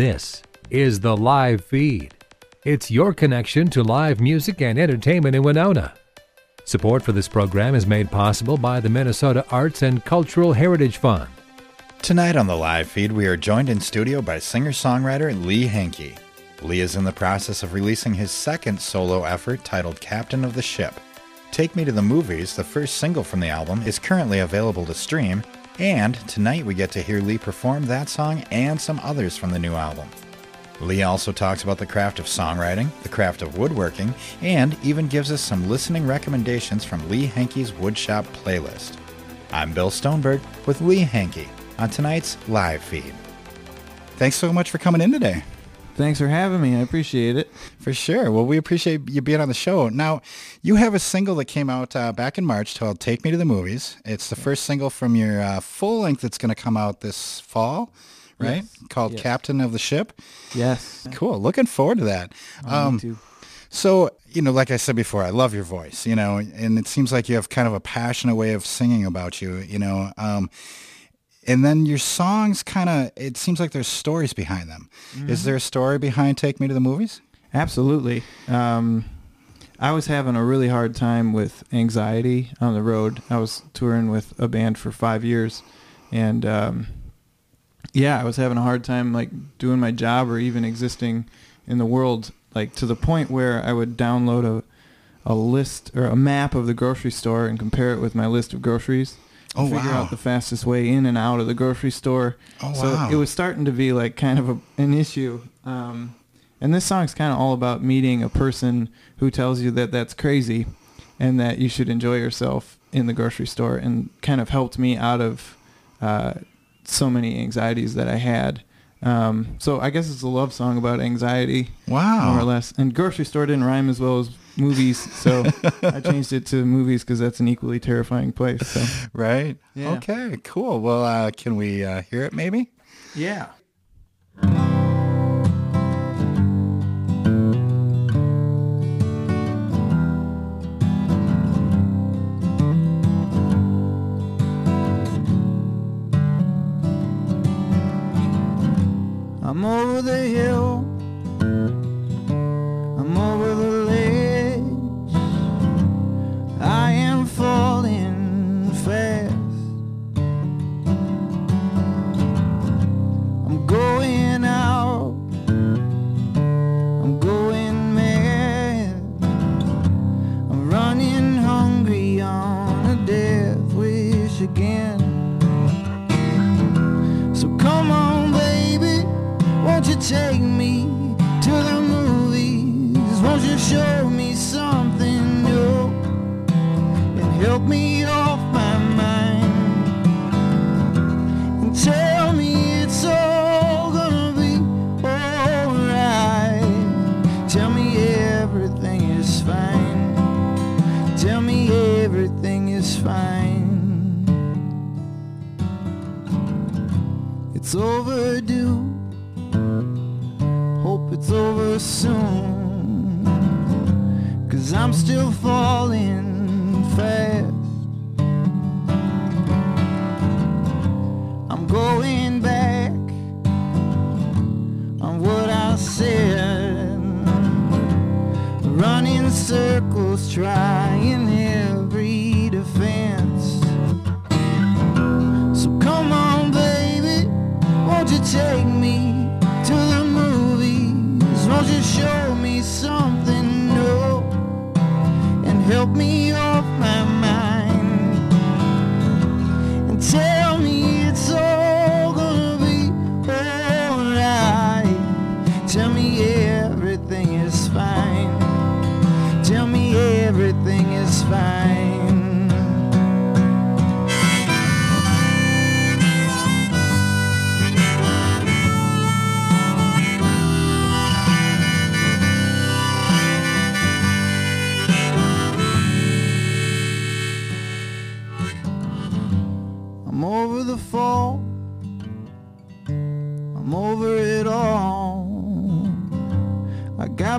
This is the live feed. It's your connection to live music and entertainment in Winona. Support for this program is made possible by the Minnesota Arts and Cultural Heritage Fund. Tonight on the live feed, we are joined in studio by singer songwriter Lee Henke. Lee is in the process of releasing his second solo effort titled Captain of the Ship. Take Me to the Movies, the first single from the album, is currently available to stream, and tonight we get to hear Lee perform that song and some others from the new album. Lee also talks about the craft of songwriting, the craft of woodworking, and even gives us some listening recommendations from Lee Henke's Woodshop playlist. I'm Bill Stoneberg with Lee Henke on tonight's live feed. Thanks so much for coming in today. Thanks for having me. I appreciate it. For sure. Well, we appreciate you being on the show. Now, you have a single that came out uh, back in March called Take Me to the Movies. It's the first single from your uh, full length that's going to come out this fall, right? Yes. Called Yes. Captain of the Ship. Yes. Cool. Looking forward to that. Oh, Um, me too. So, you know, like I said before, I love your voice, you know, and it seems like you have kind of a passionate way of singing about you, you know. Um, and then your songs kind of, it seems like there's stories behind them. Mm-hmm. Is there a story behind Take Me to the Movies? Absolutely. Um, I was having a really hard time with anxiety on the road. I was touring with a band for five years, and um, yeah, I was having a hard time like doing my job or even existing in the world. Like to the point where I would download a a list or a map of the grocery store and compare it with my list of groceries. Oh, figure wow. out the fastest way in and out of the grocery store. Oh, so wow. it was starting to be like kind of a, an issue. Um, and this song's kind of all about meeting a person who tells you that that's crazy and that you should enjoy yourself in the grocery store and kind of helped me out of uh, so many anxieties that I had. Um, so I guess it's a love song about anxiety, Wow. more or less. And grocery store didn't rhyme as well as movies, so I changed it to movies because that's an equally terrifying place. So Right? Yeah. Okay, cool. Well, uh, can we uh, hear it maybe? yeah. I'm over the hill. It's overdue. Hope it's over soon. Cause I'm still falling fast. I'm going back on what I said. Running circles, trying help me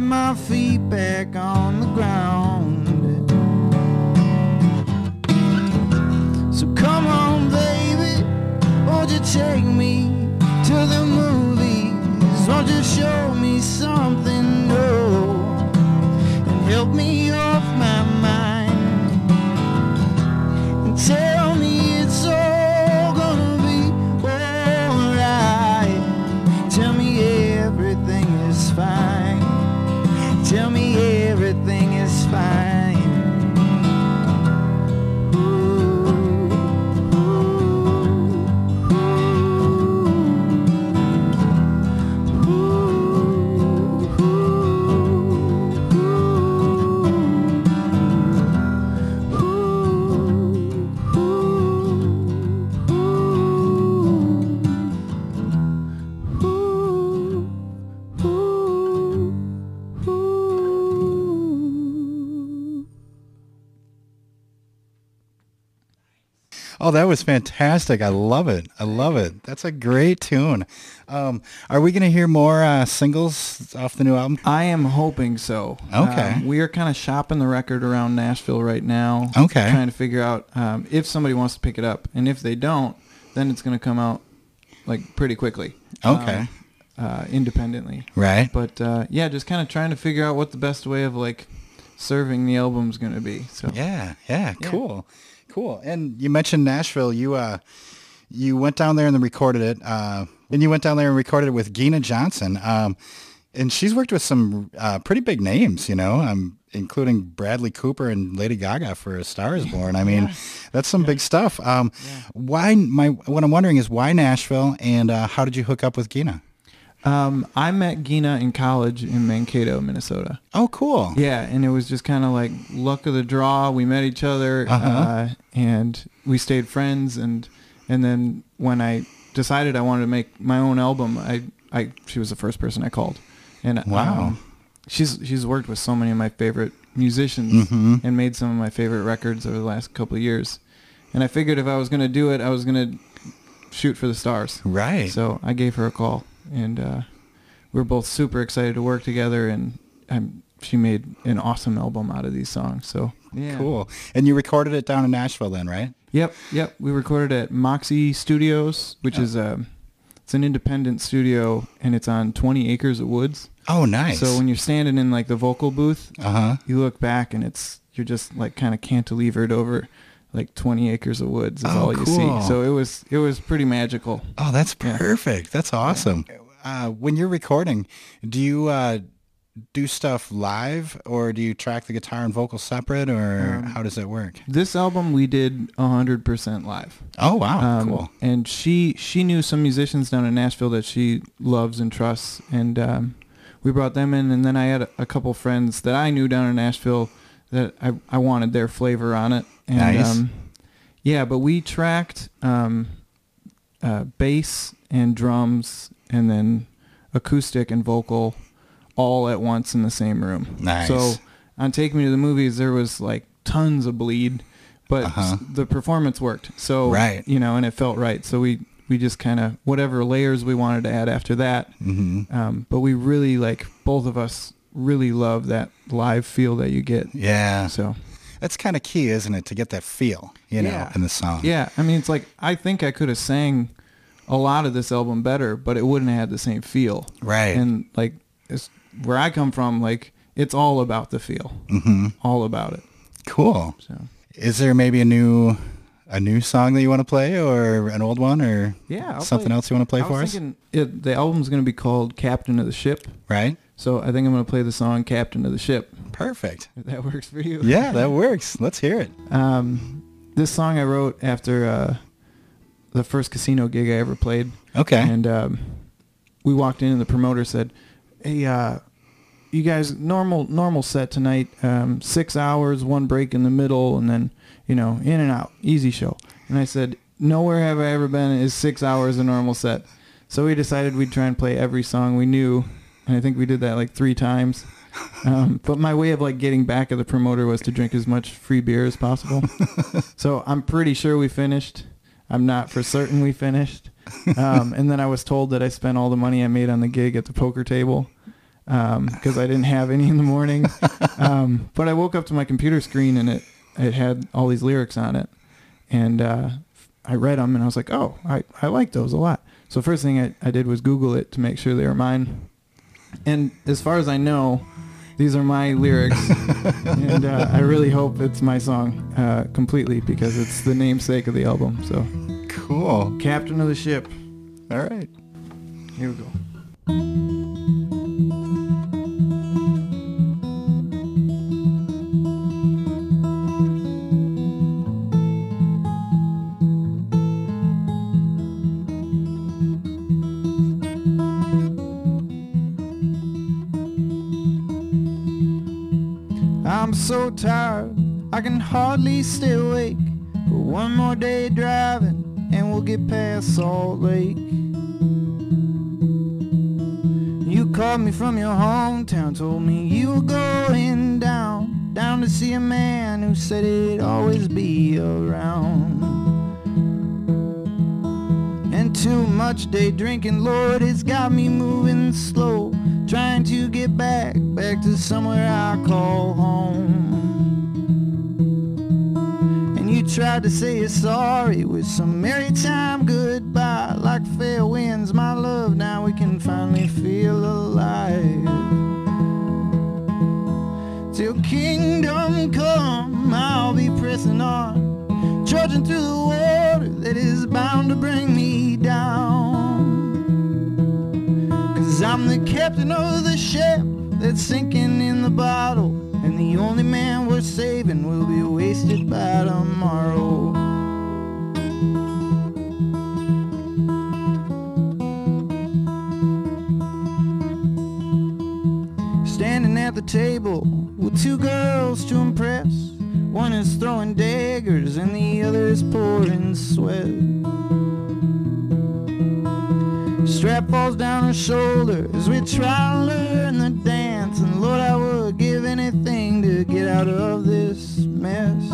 got my feet back on the ground. So come on, baby, won't you take me to the movies? won't you show me something new and help me Oh, that was fantastic. I love it. I love it. That's a great tune. Um, are we going to hear more uh, singles off the new album? I am hoping so. Okay. Um, we are kind of shopping the record around Nashville right now. Okay. Trying to figure out um, if somebody wants to pick it up, and if they don't, then it's going to come out like pretty quickly. Okay. um, uh, independently. Right. But uh, yeah, just kind of trying to figure out what the best way of like serving the album's going to be. So Yeah, yeah, cool, cool. And you mentioned Nashville. You uh, you went down there and then recorded it. Uh, and you went down there and recorded it with Gena Johnson. Um, and she's worked with some uh, pretty big names, you know, um, including Bradley Cooper and Lady Gaga for A Star Is Born. I mean, that's some big stuff. Um, Why? My what I'm wondering is why Nashville, and uh, how did you hook up with Gena? Um, I met Gena in college in Mankato, Minnesota. Oh, cool. Yeah, and it was just kind of like luck of the draw. We met each other, Uh-huh. uh, and we stayed friends. And and then when I decided I wanted to make my own album, I I she was the first person I called. And Wow. um, she's she's worked with so many of my favorite musicians Mm-hmm. and made some of my favorite records over the last couple of years. And I figured if I was going to do it, I was going to shoot for the stars. Right. So I gave her a call, and uh, we were both super excited to work together. And um, she made an awesome album out of these songs. So yeah, Cool. And you recorded it down in Nashville then, right? Yep, yep. We recorded at Moxie Studios, which is a it's an independent studio, and it's on 20 acres of woods. Oh, nice. So when you're standing in like the vocal booth, uh huh. you look back and it's you're just like kind of cantilevered over like 20 acres of woods is Oh, all you cool. see. So it was it was pretty magical. Oh, that's Yeah. perfect. That's awesome. Uh, when you're recording, do you uh, do stuff live or do you track the guitar and vocal separate or Um, how does that work? This album we did 100% live. Oh, wow. Um, cool. And she she knew some musicians down in Nashville that she loves and trusts, and um, we brought them in. And then I had a, a couple friends that I knew down in Nashville that I I wanted their flavor on it. And, Nice. Um, yeah, but we tracked um, uh, bass and drums, and then acoustic and vocal all at once in the same room. Nice. So on Take Me to the Movies, there was like tons of bleed, but Uh-huh. the performance worked. So Right. you know, and it felt right. So we we just kind of whatever layers we wanted to add after that. hmm Um, but we really like both of us really love that live feel that you get. Yeah. So That's kind of key, isn't it, to get that feel, you know, Yeah. in the song. yeah, I mean, it's like I think I could have sang a lot of this album better, but it wouldn't have had the same feel. Right. And like it's, where I come from, like it's all about the feel, hmm all about it. Cool. So Is there maybe a new a new song that you want to play or an old one or yeah, I'll something play- else you want to play I for us? thinking it, the album's going to be called Captain of the Ship. Right? So I think I'm going to play the song Captain of the Ship. Perfect. If that works for you. Yeah, that works. Let's hear it. Um, this song I wrote after uh, the first casino gig I ever played. Okay. And um, we walked in and the promoter said, "Hey, uh, you guys, normal normal set tonight. Um, six hours, one break in the middle, and then you know in and out, easy show." And I said, "Nowhere have I ever been is six hours a normal set." So we decided we'd try and play every song we knew, and I think we did that like three times. Um, but my way of like getting back at the promoter was to drink as much free beer as possible. so I'm pretty sure we finished. I'm not for certain we finished. Um, and then I was told that I spent all the money I made on the gig at the poker table because I didn't have any in the morning. Um, but I woke up to my computer screen and it it had all these lyrics on it, and uh, I read them and I was like, oh, I, I like those a lot. So first thing I, I did was Google it to make sure they were mine. And as far as I know, these are my lyrics, and uh, I really hope it's my song uh, completely because it's the namesake of the album. So, Cool. Captain of the Ship. All right. Here we go. So tired, I can hardly stay awake. But one more day driving, and we'll get past Salt Lake. You called me from your hometown, told me you were going down, down to see a man who said he'd always be around. And too much day drinking, Lord, it's got me moving slow, trying to get back, back to somewhere I call home. And you tried to say you're sorry with some maritime goodbye, like fair winds, my love. Now we can finally feel alive. Till kingdom come, I'll be pressing on, trudging through the water that is bound to bring me down. Cause I'm the captain of the ship that's sinking in the bottle, and the only man we're saving will be wasted by tomorrow. Standing at the table with two girls to impress. One is throwing daggers and the other is pouring sweat. Strap falls down her shoulder as we try to out of this mess.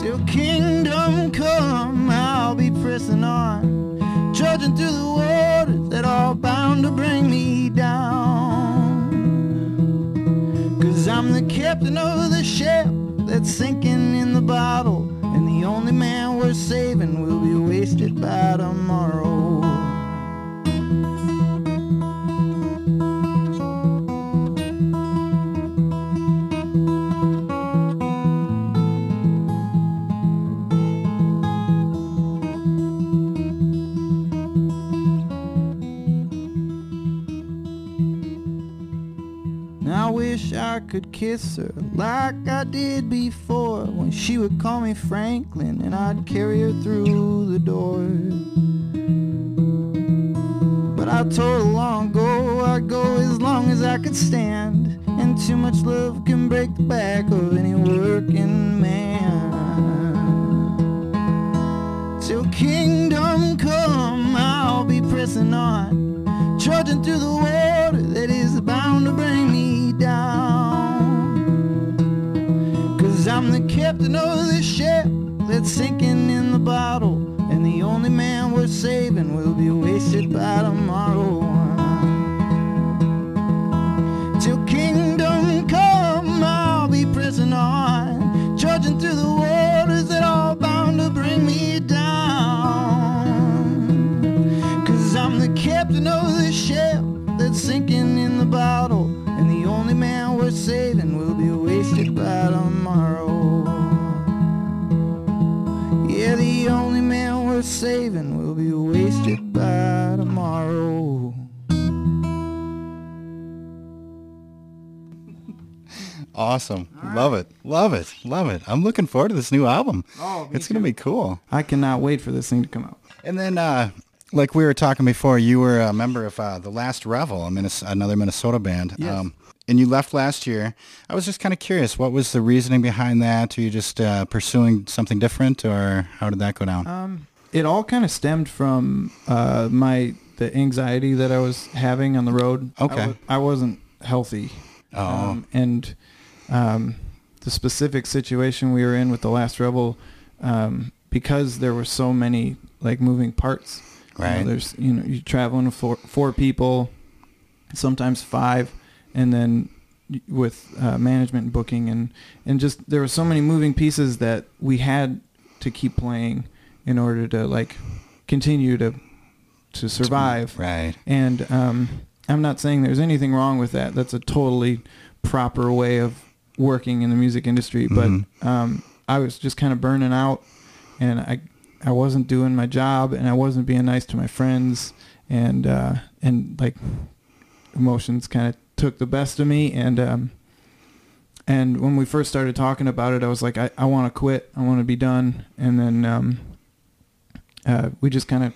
Till kingdom come, I'll be pressing on, trudging through the waters that are bound to bring me down. Cause I'm the captain of the ship that's sinking in the bottle, and the only man worth saving will be wasted by tomorrow. And I wish I could kiss her like I did before when she would call me Franklin and I'd carry her through the door. But I told her long ago I'd go as long as I could stand, and too much love can break the back of any working man. Till kingdom come, I'll be pressing on, trudging through the water to bring me down. Cause I'm the captain of this ship that's sinking in the bottle, and the only man worth saving will be wasted by tomorrow. Saving will be wasted by tomorrow. Awesome. Love it. Love it. Love it. I'm looking forward to this new album. Oh, it's going to be cool. I cannot wait for this thing to come out. And then, uh, like we were talking before, you were a member of uh, the Last Revel, a Minnes- another Minnesota band. Yes. and you left last year. I was just kind of curious, what was the reasoning behind that? Are you just uh, pursuing something different, or how did that go down? Um, it all kind of stemmed from uh, my the anxiety that I was having on the road. Okay. I, wa- I wasn't healthy. Oh. Um, and um, the specific situation we were in with the Last Revel, um, because there were so many like moving parts. you know, Right. there's you know you're traveling with four four people, sometimes five, and then with uh, management and booking and and just there were so many moving pieces that we had to keep playing in order to like continue to to survive. Right. And um, I'm not saying there's anything wrong with that. That's a totally proper way of working in the music industry. But Mhm. um, I was just kind of burning out, and I I wasn't doing my job, and I wasn't being nice to my friends, and uh, and like emotions kind of took the best of me, and um, and when we first started talking about it, I was like, I, I want to quit. I want to be done. And then um, uh, we just kind of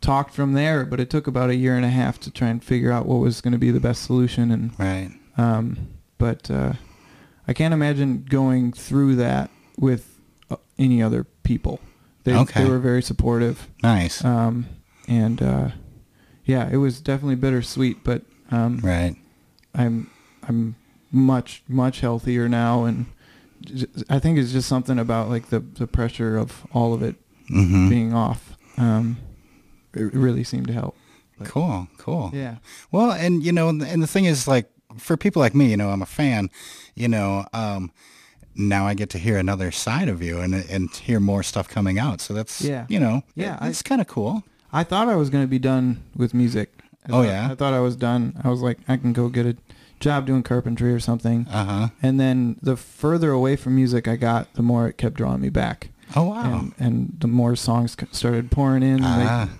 talked from there. But it took about a year and a half to try and figure out what was going to be the best solution. And Right. um, but uh, I can't imagine going through that with uh, any other people. They Okay. they were very supportive. Nice. Um, and uh, yeah, it was definitely bittersweet. But um, right. I'm I'm much much healthier now, and I think it's just something about like the the pressure of all of it hmm being off. Um, it really seemed to help. Cool. Cool. Yeah. Well, and you know, and the- thing is, like, for people like me, you know, I'm a fan. You know, um, now I get to hear another side of you and and hear more stuff coming out. So that's Yeah. you know, Yeah, it- it's kind of cool. I thought I was going to be done with music. I Oh, thought- yeah? I thought I was done. I was like, I can go get a job doing carpentry or something. Uh huh. And then the further away from music I got, the more it kept drawing me back. Oh wow. And, and the more songs started pouring in. like, ah,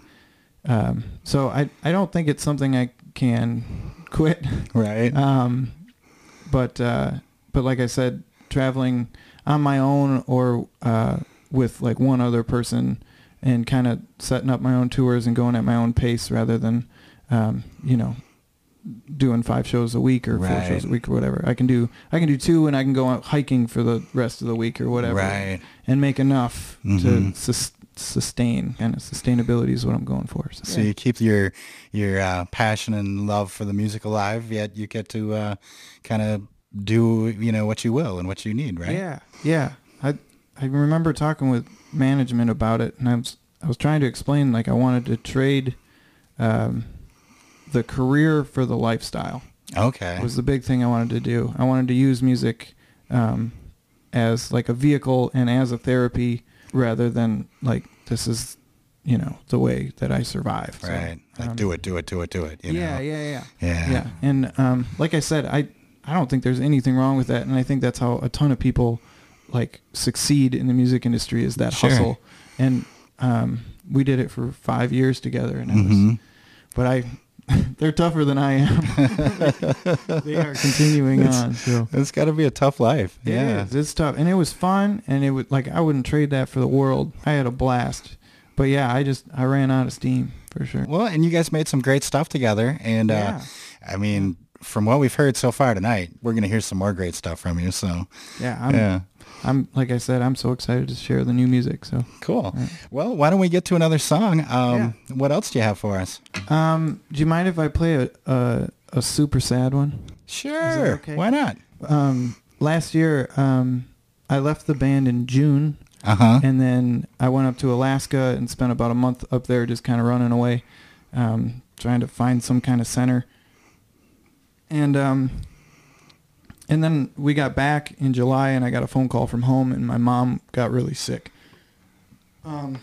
um, so I, I don't think it's something I can quit. right. Um, but uh, but like I said, traveling on my own or uh, with like one other person and kind of setting up my own tours and going at my own pace rather than um, you know doing five shows a week or four Right. shows a week or whatever. I can do I can do two and I can go out hiking for the rest of the week or whatever Right. And make enough to Mhm. sus- sustain kind of sustainability is what I'm going for. So, So yeah. you keep your your uh, passion and love for the music alive, yet you get to uh, kind of do you know what you will and what you need, right? Yeah, yeah. I I remember talking with management about it, and I was I was trying to explain like I wanted to trade um, the career for the lifestyle. Okay. Was the big thing I wanted to do. I wanted to use music um, as like a vehicle and as a therapy, rather than like this is you know the way that I survive. So, right. Like um, do it, do it, do it, do it. You yeah, know? yeah, yeah. Yeah. Yeah, and um, like I said, I I don't think there's anything wrong with that, and I think that's how a ton of people like succeed in the music industry is that Sure. hustle. And um, we did it for five years together, and I was, Mhm. but I they're tougher than I am. they are continuing It's- on. So It's got to be a tough life. it yeah. is. It's tough, and it was fun, and it would like I wouldn't trade that for the world. I had a blast, but yeah, I just I ran out of steam for sure. Well, and you guys made some great stuff together, and Yeah. uh, I mean, from what we've heard so far tonight, we're gonna hear some more great stuff from you. So Yeah, I'm, yeah, I'm like I said, I'm so excited to share the new music. So. cool. Well, why don't we get to another song? Um, What else do you have for us? Um, do you mind if I play a a, a super sad one? Sure. okay? Why not? Um, last year, um, I left the band in June, Uh huh. and then I went up to Alaska and spent about a month up there, just kind of running away, um, trying to find some kind of center. And um, and then we got back in July, and I got a phone call from home, and my mom got really sick. Um,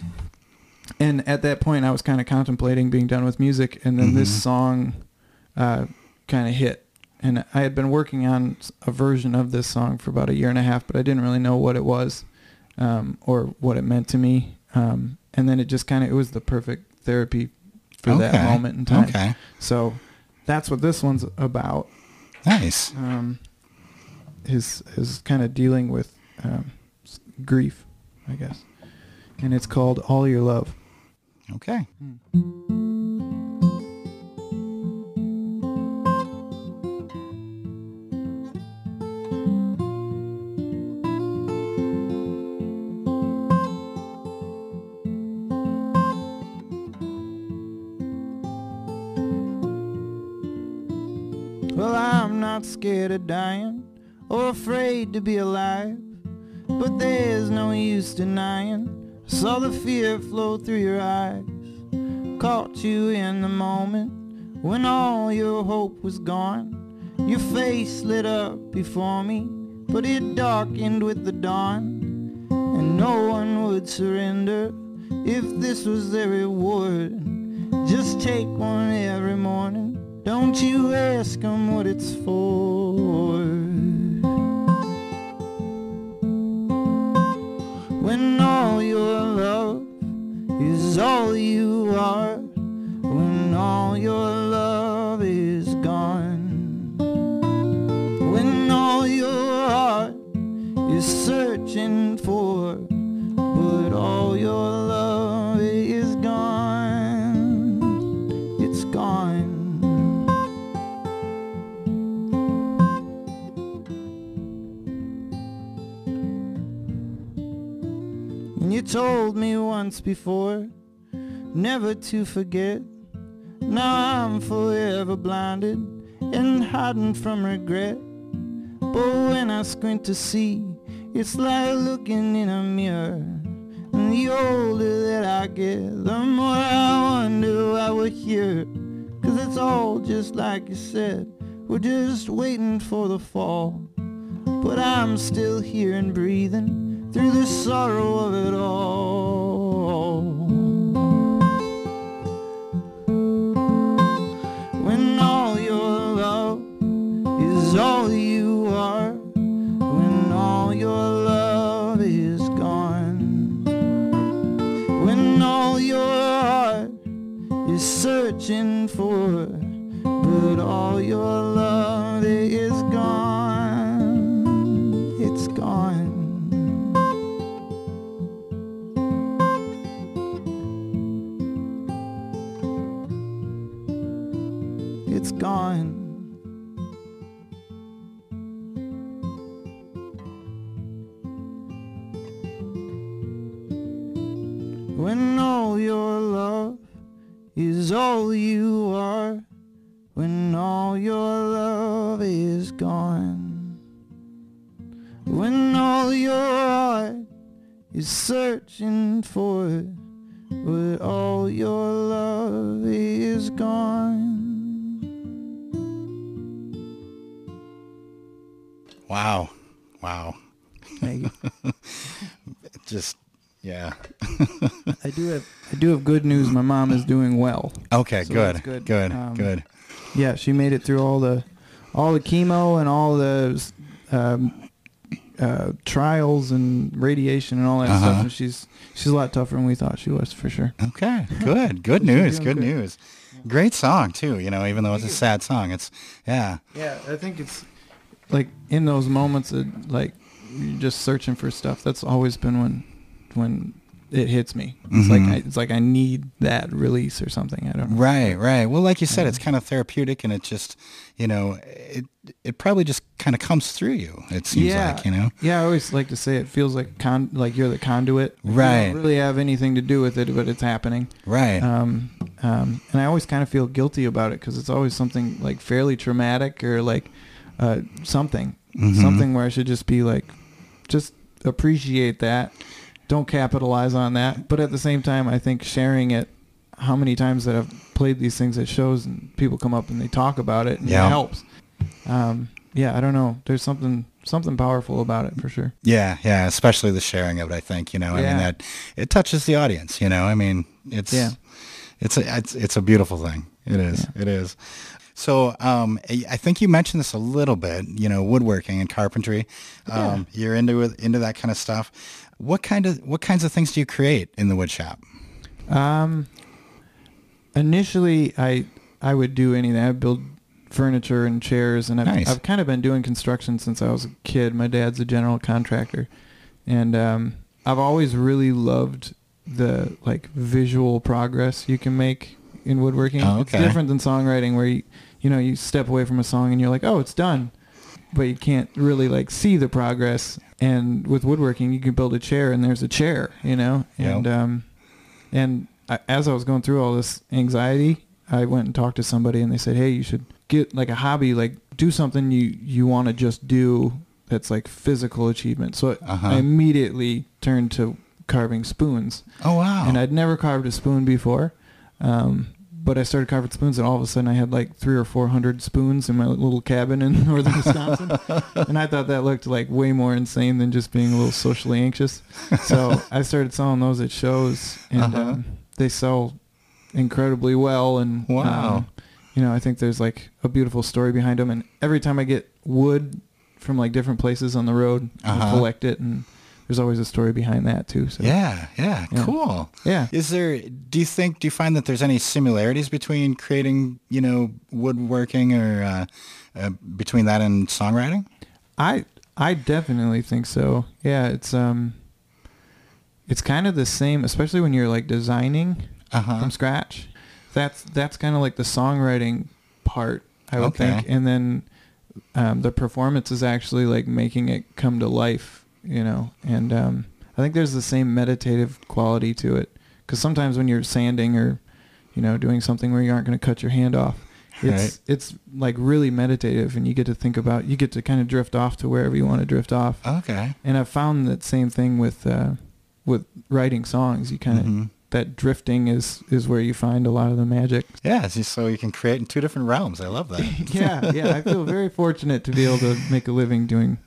and at that point, I was kind of contemplating being done with music, and then this Mhm. song uh, kind of hit. And I had been working on a version of this song for about a year and a half, but I didn't really know what it was um, or what it meant to me. Um, and then it just kind of it was the perfect therapy for that moment in time. Okay. So that's what this one's about. Nice. Um, is is kind of dealing with um, grief, I guess, and it's called "All Your Love." Okay. Well, I'm not scared of dying afraid to be alive, but there's no use denying. I saw the fear flow through your eyes, caught you in the moment when all your hope was gone. Your face lit up before me, but it darkened with the dawn, and no one would surrender if this was their reward. Just take one every morning. Don't you ask 'em what it's for. When all your love is all you are, when all your told me once before never to forget. Now I'm forever blinded and hiding from regret. But when I squint to see, it's like looking in a mirror. And the older that I get, the more I wonder why we're here. Cause it's all just like you said, we're just waiting for the fall. But I'm still here and breathing through the sorrow of it all. When all your love is all you are, when all your love is gone, when all your heart is searching for, is all you are, when all your love is gone, when all your heart is searching for, it, but all your love is gone. Wow. Wow. Thank you. Just, yeah. I do have I do have good news. My mom is doing well. Okay, So good. good. Good. Um, good. Yeah, she made it through all the all the chemo and all the um, uh, trials and radiation and all that Uh-huh. stuff. And she's she's a lot tougher than we thought she was for sure. Okay, good. Good news. Good good. news. Great song too. You know, even though it's a sad song, it's yeah. Yeah, I think it's like in those moments that like you're just searching for stuff. That's always been when when it hits me. It's Mhm. like I, it's like I need that release or something. I don't know. Right, right. Well, like you said, it's kind of therapeutic, and it just, you know, it it probably just kind of comes through you. It seems yeah, like, you know. Yeah, I always like to say it feels like con like you're the conduit. You Right. don't really have anything to do with it, but it's happening. Right. Um, um, and I always kind of feel guilty about it because it's always something like fairly traumatic or like uh, something, Mhm. something where I should just be like, just appreciate that. Don't capitalize on that. But at the same time, I think sharing it, how many times that I've played these things at shows and people come up and they talk about it and Yeah. it helps. Um, yeah, I don't know. There's something something powerful about it for sure. Yeah, yeah. Especially the sharing of it. I think you know. I mean that it touches the audience. You know. I mean, it's Yeah. it's a it's, it's a beautiful thing. It is. It is. So um, I think you mentioned this a little bit. You know, woodworking and carpentry. Um, You're into it, into that kind of stuff. What kind of what kinds of things do you create in the wood shop? Um, initially, I I would do anything. I would build furniture and chairs, and I've, Nice. I've kind of been doing construction since I was a kid. My dad's a general contractor, and um, I've always really loved the like visual progress you can make in woodworking. Oh, It's different than songwriting, where you you know you step away from a song and you're like, oh, it's done, but you can't really like see the progress. And with woodworking, you can build a chair, and there's a chair, you know, Yep. and um, and I, as I was going through all this anxiety, I went and talked to somebody, and they said, "Hey, you should get like a hobby, like do something you you want to just do that's like physical achievement." So Uh-huh. I immediately turned to carving spoons, Oh wow. and I'd never carved a spoon before. Um, but I started carving spoons, and all of a sudden I had like three or four hundred spoons in my little cabin in northern Wisconsin, and I thought that looked like way more insane than just being a little socially anxious. So I started selling those at shows, and Uh-huh. um, they sell incredibly well. And Wow. um, you know, I think there's like a beautiful story behind them. And every time I get wood from like different places on the road, Uh-huh. I collect it, and there's always a story behind that too. So Yeah, yeah, Yeah. cool. yeah. Is there? Do you think? Do you find that there's any similarities between creating, you know, woodworking or uh, uh, between that and songwriting? I I definitely think so. Yeah, it's um it's kind of the same, especially when you're like designing Uh-huh. from scratch. That's that's kind of like the songwriting part, I would Okay. think. And then um, the performance is actually like making it come to life, you know. And um, I think there's the same meditative quality to it. Because sometimes when you're sanding or, you know, doing something where you aren't going to cut your hand off, it's Right. it's like really meditative, and you get to think about, you get to kind of drift off to wherever you want to drift off. Okay. And I've found that same thing with uh, with writing songs. You kind of Mhm. that drifting is is where you find a lot of the magic. Yeah, so you can create in two different realms. I love that. yeah, yeah. I feel very fortunate to be able to make a living doing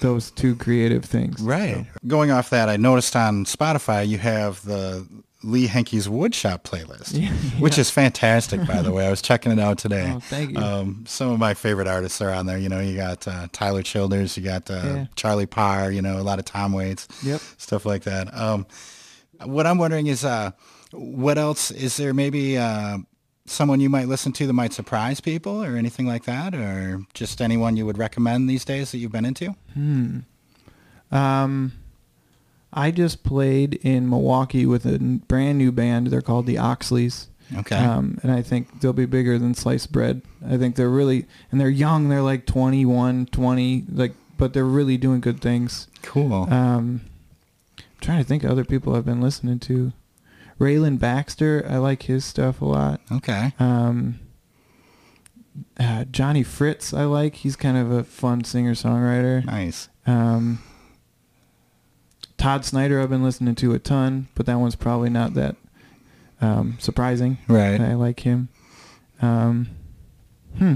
those two creative things. Right. So, Going off that, I noticed on Spotify you have the Lee Henke's Woodshop playlist, Yeah, which is fantastic, by the way. I was checking it out today. Oh, thank you. Um, some of my favorite artists are on there. You know, you got uh, Tyler Childers, you got uh, Yeah. Charlie Parr, you know, a lot of Tom Waits, Yep. stuff like that. Um, what I'm wondering is, uh, what else is there? Maybe uh, someone you might listen to that might surprise people, or anything like that, or just anyone you would recommend these days that you've been into? Um, I just played in Milwaukee with a brand new band. They're called the Oxleys. Okay. Um, and I think they'll be bigger than sliced bread. I think they're really, and they're young. They're like 21, 20, like, but they're really doing good things. cool. Um, I'm trying to think of other people I've been listening to. Rayland Baxter, I like his stuff a lot. okay. Um, uh, Johnny Fritz, I like. He's kind of a fun singer songwriter. Nice. Um, Todd Snider, I've been listening to a ton, but that one's probably not that um, surprising. Right. I like him. Um, hmm.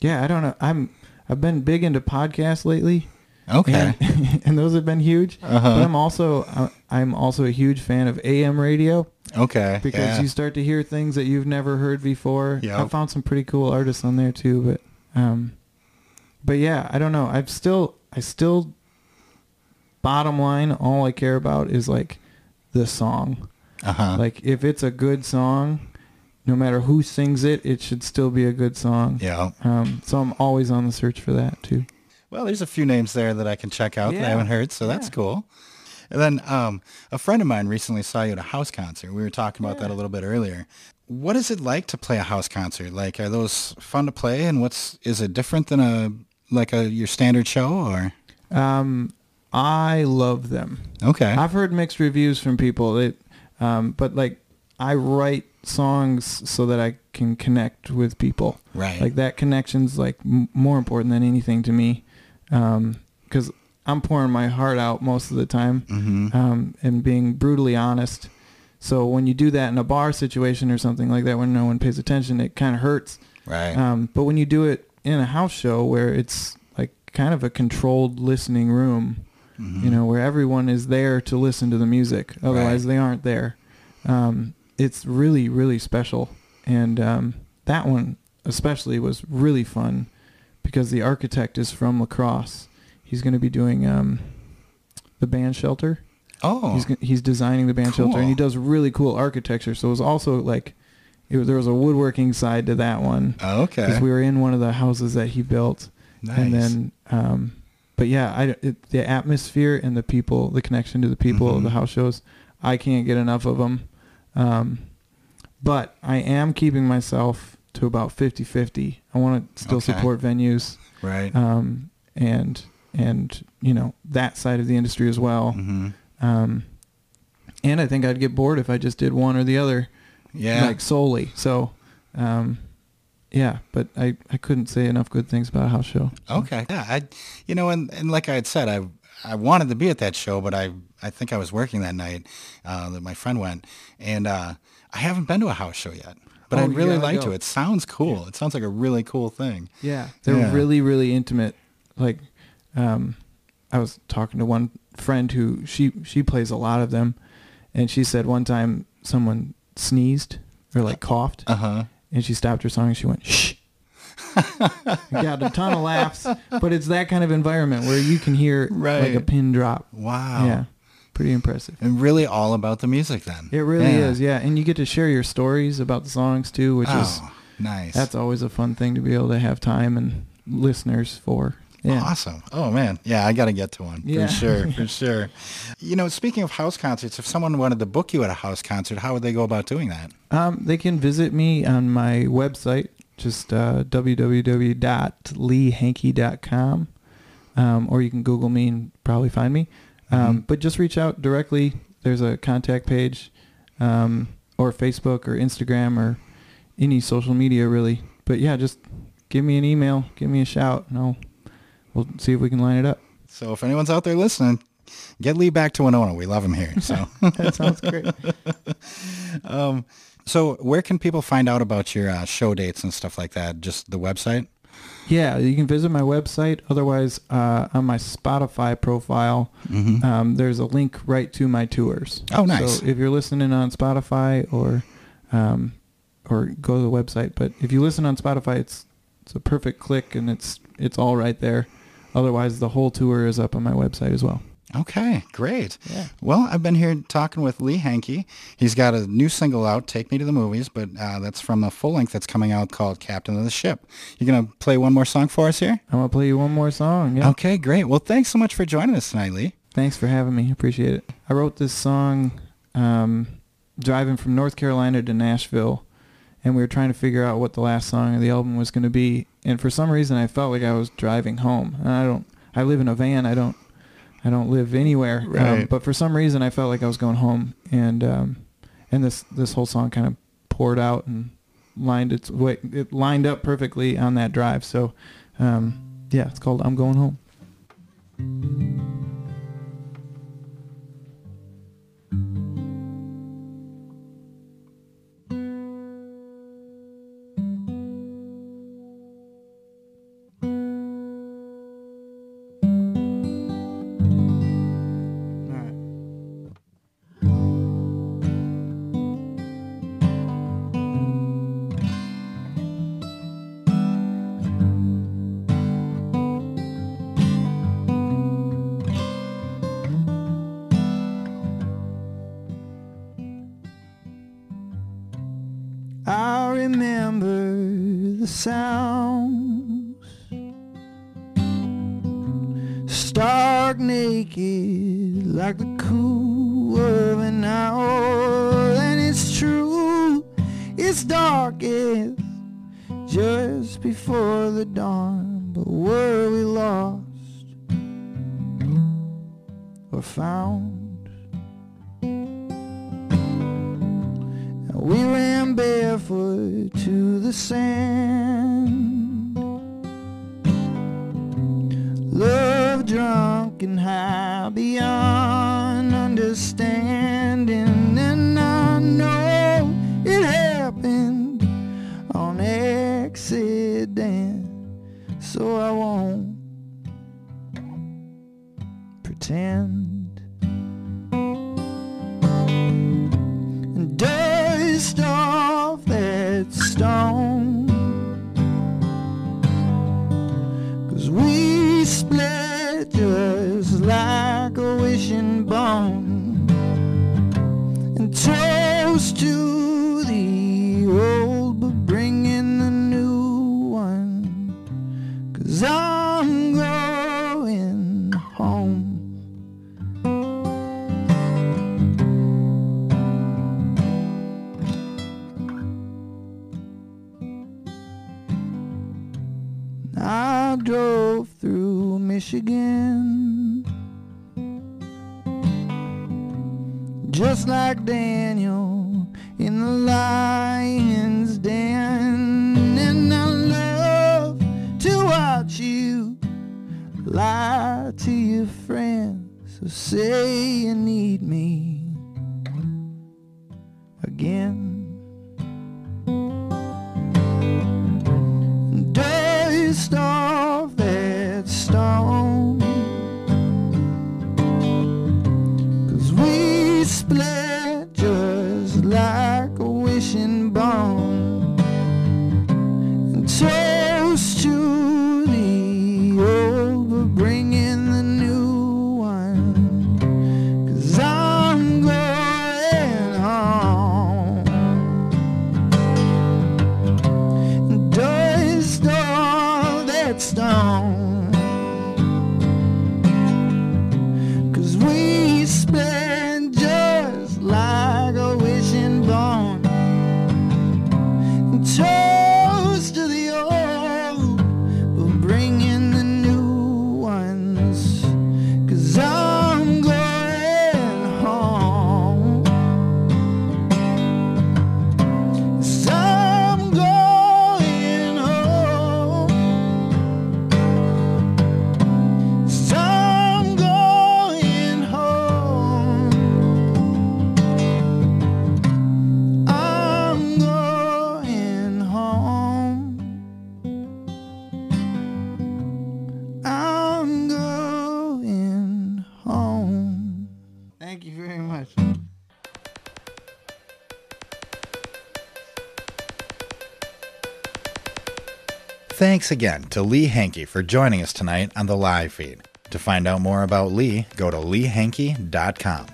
Yeah, I don't know. I'm I've been big into podcasts lately. Okay. And, and those have been huge. Uh-huh. But I'm also uh, I'm also a huge fan of AM radio Okay. because yeah. you start to hear things that you've never heard before. Yep. I found some pretty cool artists on there too, but um but yeah, I don't know. I've still I still bottom line all I care about is like the song. uh-huh. Like if it's a good song, no matter who sings it, it should still be a good song. yeah. Um so I'm always on the search for that too. Well, there's a few names there that I can check out that I haven't heard, so that's cool. And then um, a friend of mine recently saw you at a house concert. We were talking about that a little bit earlier. What is it like to play a house concert? Like, are those fun to play? And what's is it different than a like a your standard show or? Um I love them. Okay. I've heard mixed reviews from people that, um, but like I write songs so that I can connect with people. Right. Like that connection's like m- more important than anything to me, because I'm pouring my heart out most of the time, Mhm. um, and being brutally honest. So when you do that in a bar situation or something like that, when no one pays attention, it kind of hurts. Right. Um, but when you do it in a house show where it's like kind of a controlled listening room, Mm-hmm. you know, where everyone is there to listen to the music. Otherwise, Right. they aren't there. Um, it's really, really special. And um, that one especially was really fun because the architect is from La Crosse. He's going to be doing um, the band shelter. oh. He's he's designing the band shelter, and he does really cool architecture. So it was also like, it there was a woodworking side to that one okay. because we were in one of the houses that he built, nice. and then um, but yeah, I it, the atmosphere and the people, the connection to the people of Mhm. the house shows, I can't get enough of them. Um, but I am keeping myself to about 50-50. I want to still Okay. support venues, right. um, and and you know that side of the industry as well. hmm Um, and I think I'd get bored if I just did one or the other, Yeah. like solely. So, um, yeah, but I, I couldn't say enough good things about a house show. Okay. Yeah. I, you know, and, and like I had said, I I wanted to be at that show, but I I think I was working that night uh, that my friend went, and uh, I haven't been to a house show yet. But Oh, I'd really like go. to. It sounds cool. It sounds like a really cool thing. Yeah, they're Yeah. really really intimate. Like, um, I was talking to one friend who she she plays a lot of them, and she said one time someone sneezed or like coughed, Uh huh. and she stopped her song and she went shh. Got a ton of laughs, but it's that kind of environment where you can hear like a pin drop. Wow. Yeah, pretty impressive. And really all about the music then. It really Yeah. is, yeah. And you get to share your stories about the songs too, which is Oh, nice. that's always a fun thing to be able to have time and listeners for. Yeah. Awesome. Oh man. Yeah, I got to get to one Yeah. for sure. For sure. You know, speaking of house concerts, if someone wanted to book you at a house concert, how would they go about doing that? Um, they can visit me on my website, just uh, www.leehenke.com, um, or you can Google me and probably find me. Um, Mhm. But just reach out directly. There's a contact page, um, or Facebook or Instagram or any social media really. But yeah, just give me an email, give me a shout, and I'll we'll see if we can line it up. So if anyone's out there listening, get Lee back to Winona. We love him here. So, That sounds great. um, so where can people find out about your uh, show dates and stuff like that? Just the website? Yeah, you can visit my website. Otherwise, uh, on my Spotify profile, Mm-hmm. um, there's a link right to my tours. Oh, nice. So if you're listening on Spotify or um, or go to the website, but if you listen on Spotify, it's it's a perfect click and it's it's all right there. Otherwise, the whole tour is up on my website as well. Okay, great. Yeah. Well, I've been here talking with Lee Henke. He's got a new single out, Take Me to the Movies, but uh, that's from a full length that's coming out called Captain of the Ship. You're going to play one more song for us here? I'm gonna play you one more song. Yeah. Okay, great. Well, thanks so much for joining us tonight, Lee. Thanks for having me. I appreciate it. I wrote this song um, driving from North Carolina to Nashville, and we were trying to figure out what the last song of the album was going to be. And for some reason, I felt like I was driving home. And I don't. I live in a van. I don't. I don't live anywhere. Um, but for some reason, I felt like I was going home, and um, and this this whole song kind of poured out and lined its way. It lined up perfectly on that drive. So, um, yeah, it's called "I'm Going Home." I remember the sounds. Stark naked like the cool of an hour. And it's true it's darkest just before the dawn. But were we lost or found to the sand. Love drunk and high beyond understanding. And I know it happened on accident. So I won't pretend. Wishing Thanks again to Lee Henke for joining us tonight on the live feed. To find out more about Lee, go to leehenke.com.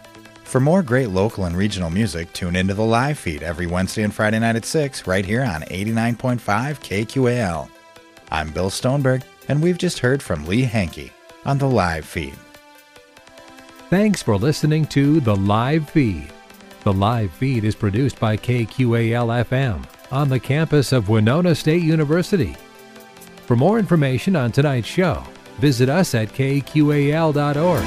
For more great local and regional music, tune into the live feed every Wednesday and Friday night at 6 right here on 89.5 KQAL. I'm Bill Stoneberg, and we've just heard from Lee Henke on the live feed. Thanks for listening to The Live Feed. The Live Feed is produced by KQAL FM on the campus of Winona State University. For more information on tonight's show, visit us at kqal.org.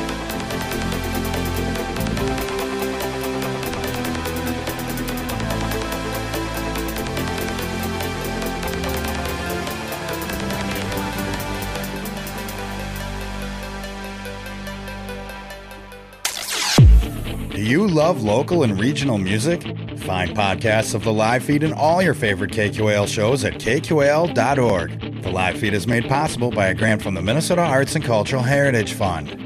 Do you love local and regional music? Find podcasts of the live feed and all your favorite KQAL shows at kqal.org. Live feed is made possible by a grant from the Minnesota Arts and Cultural Heritage Fund.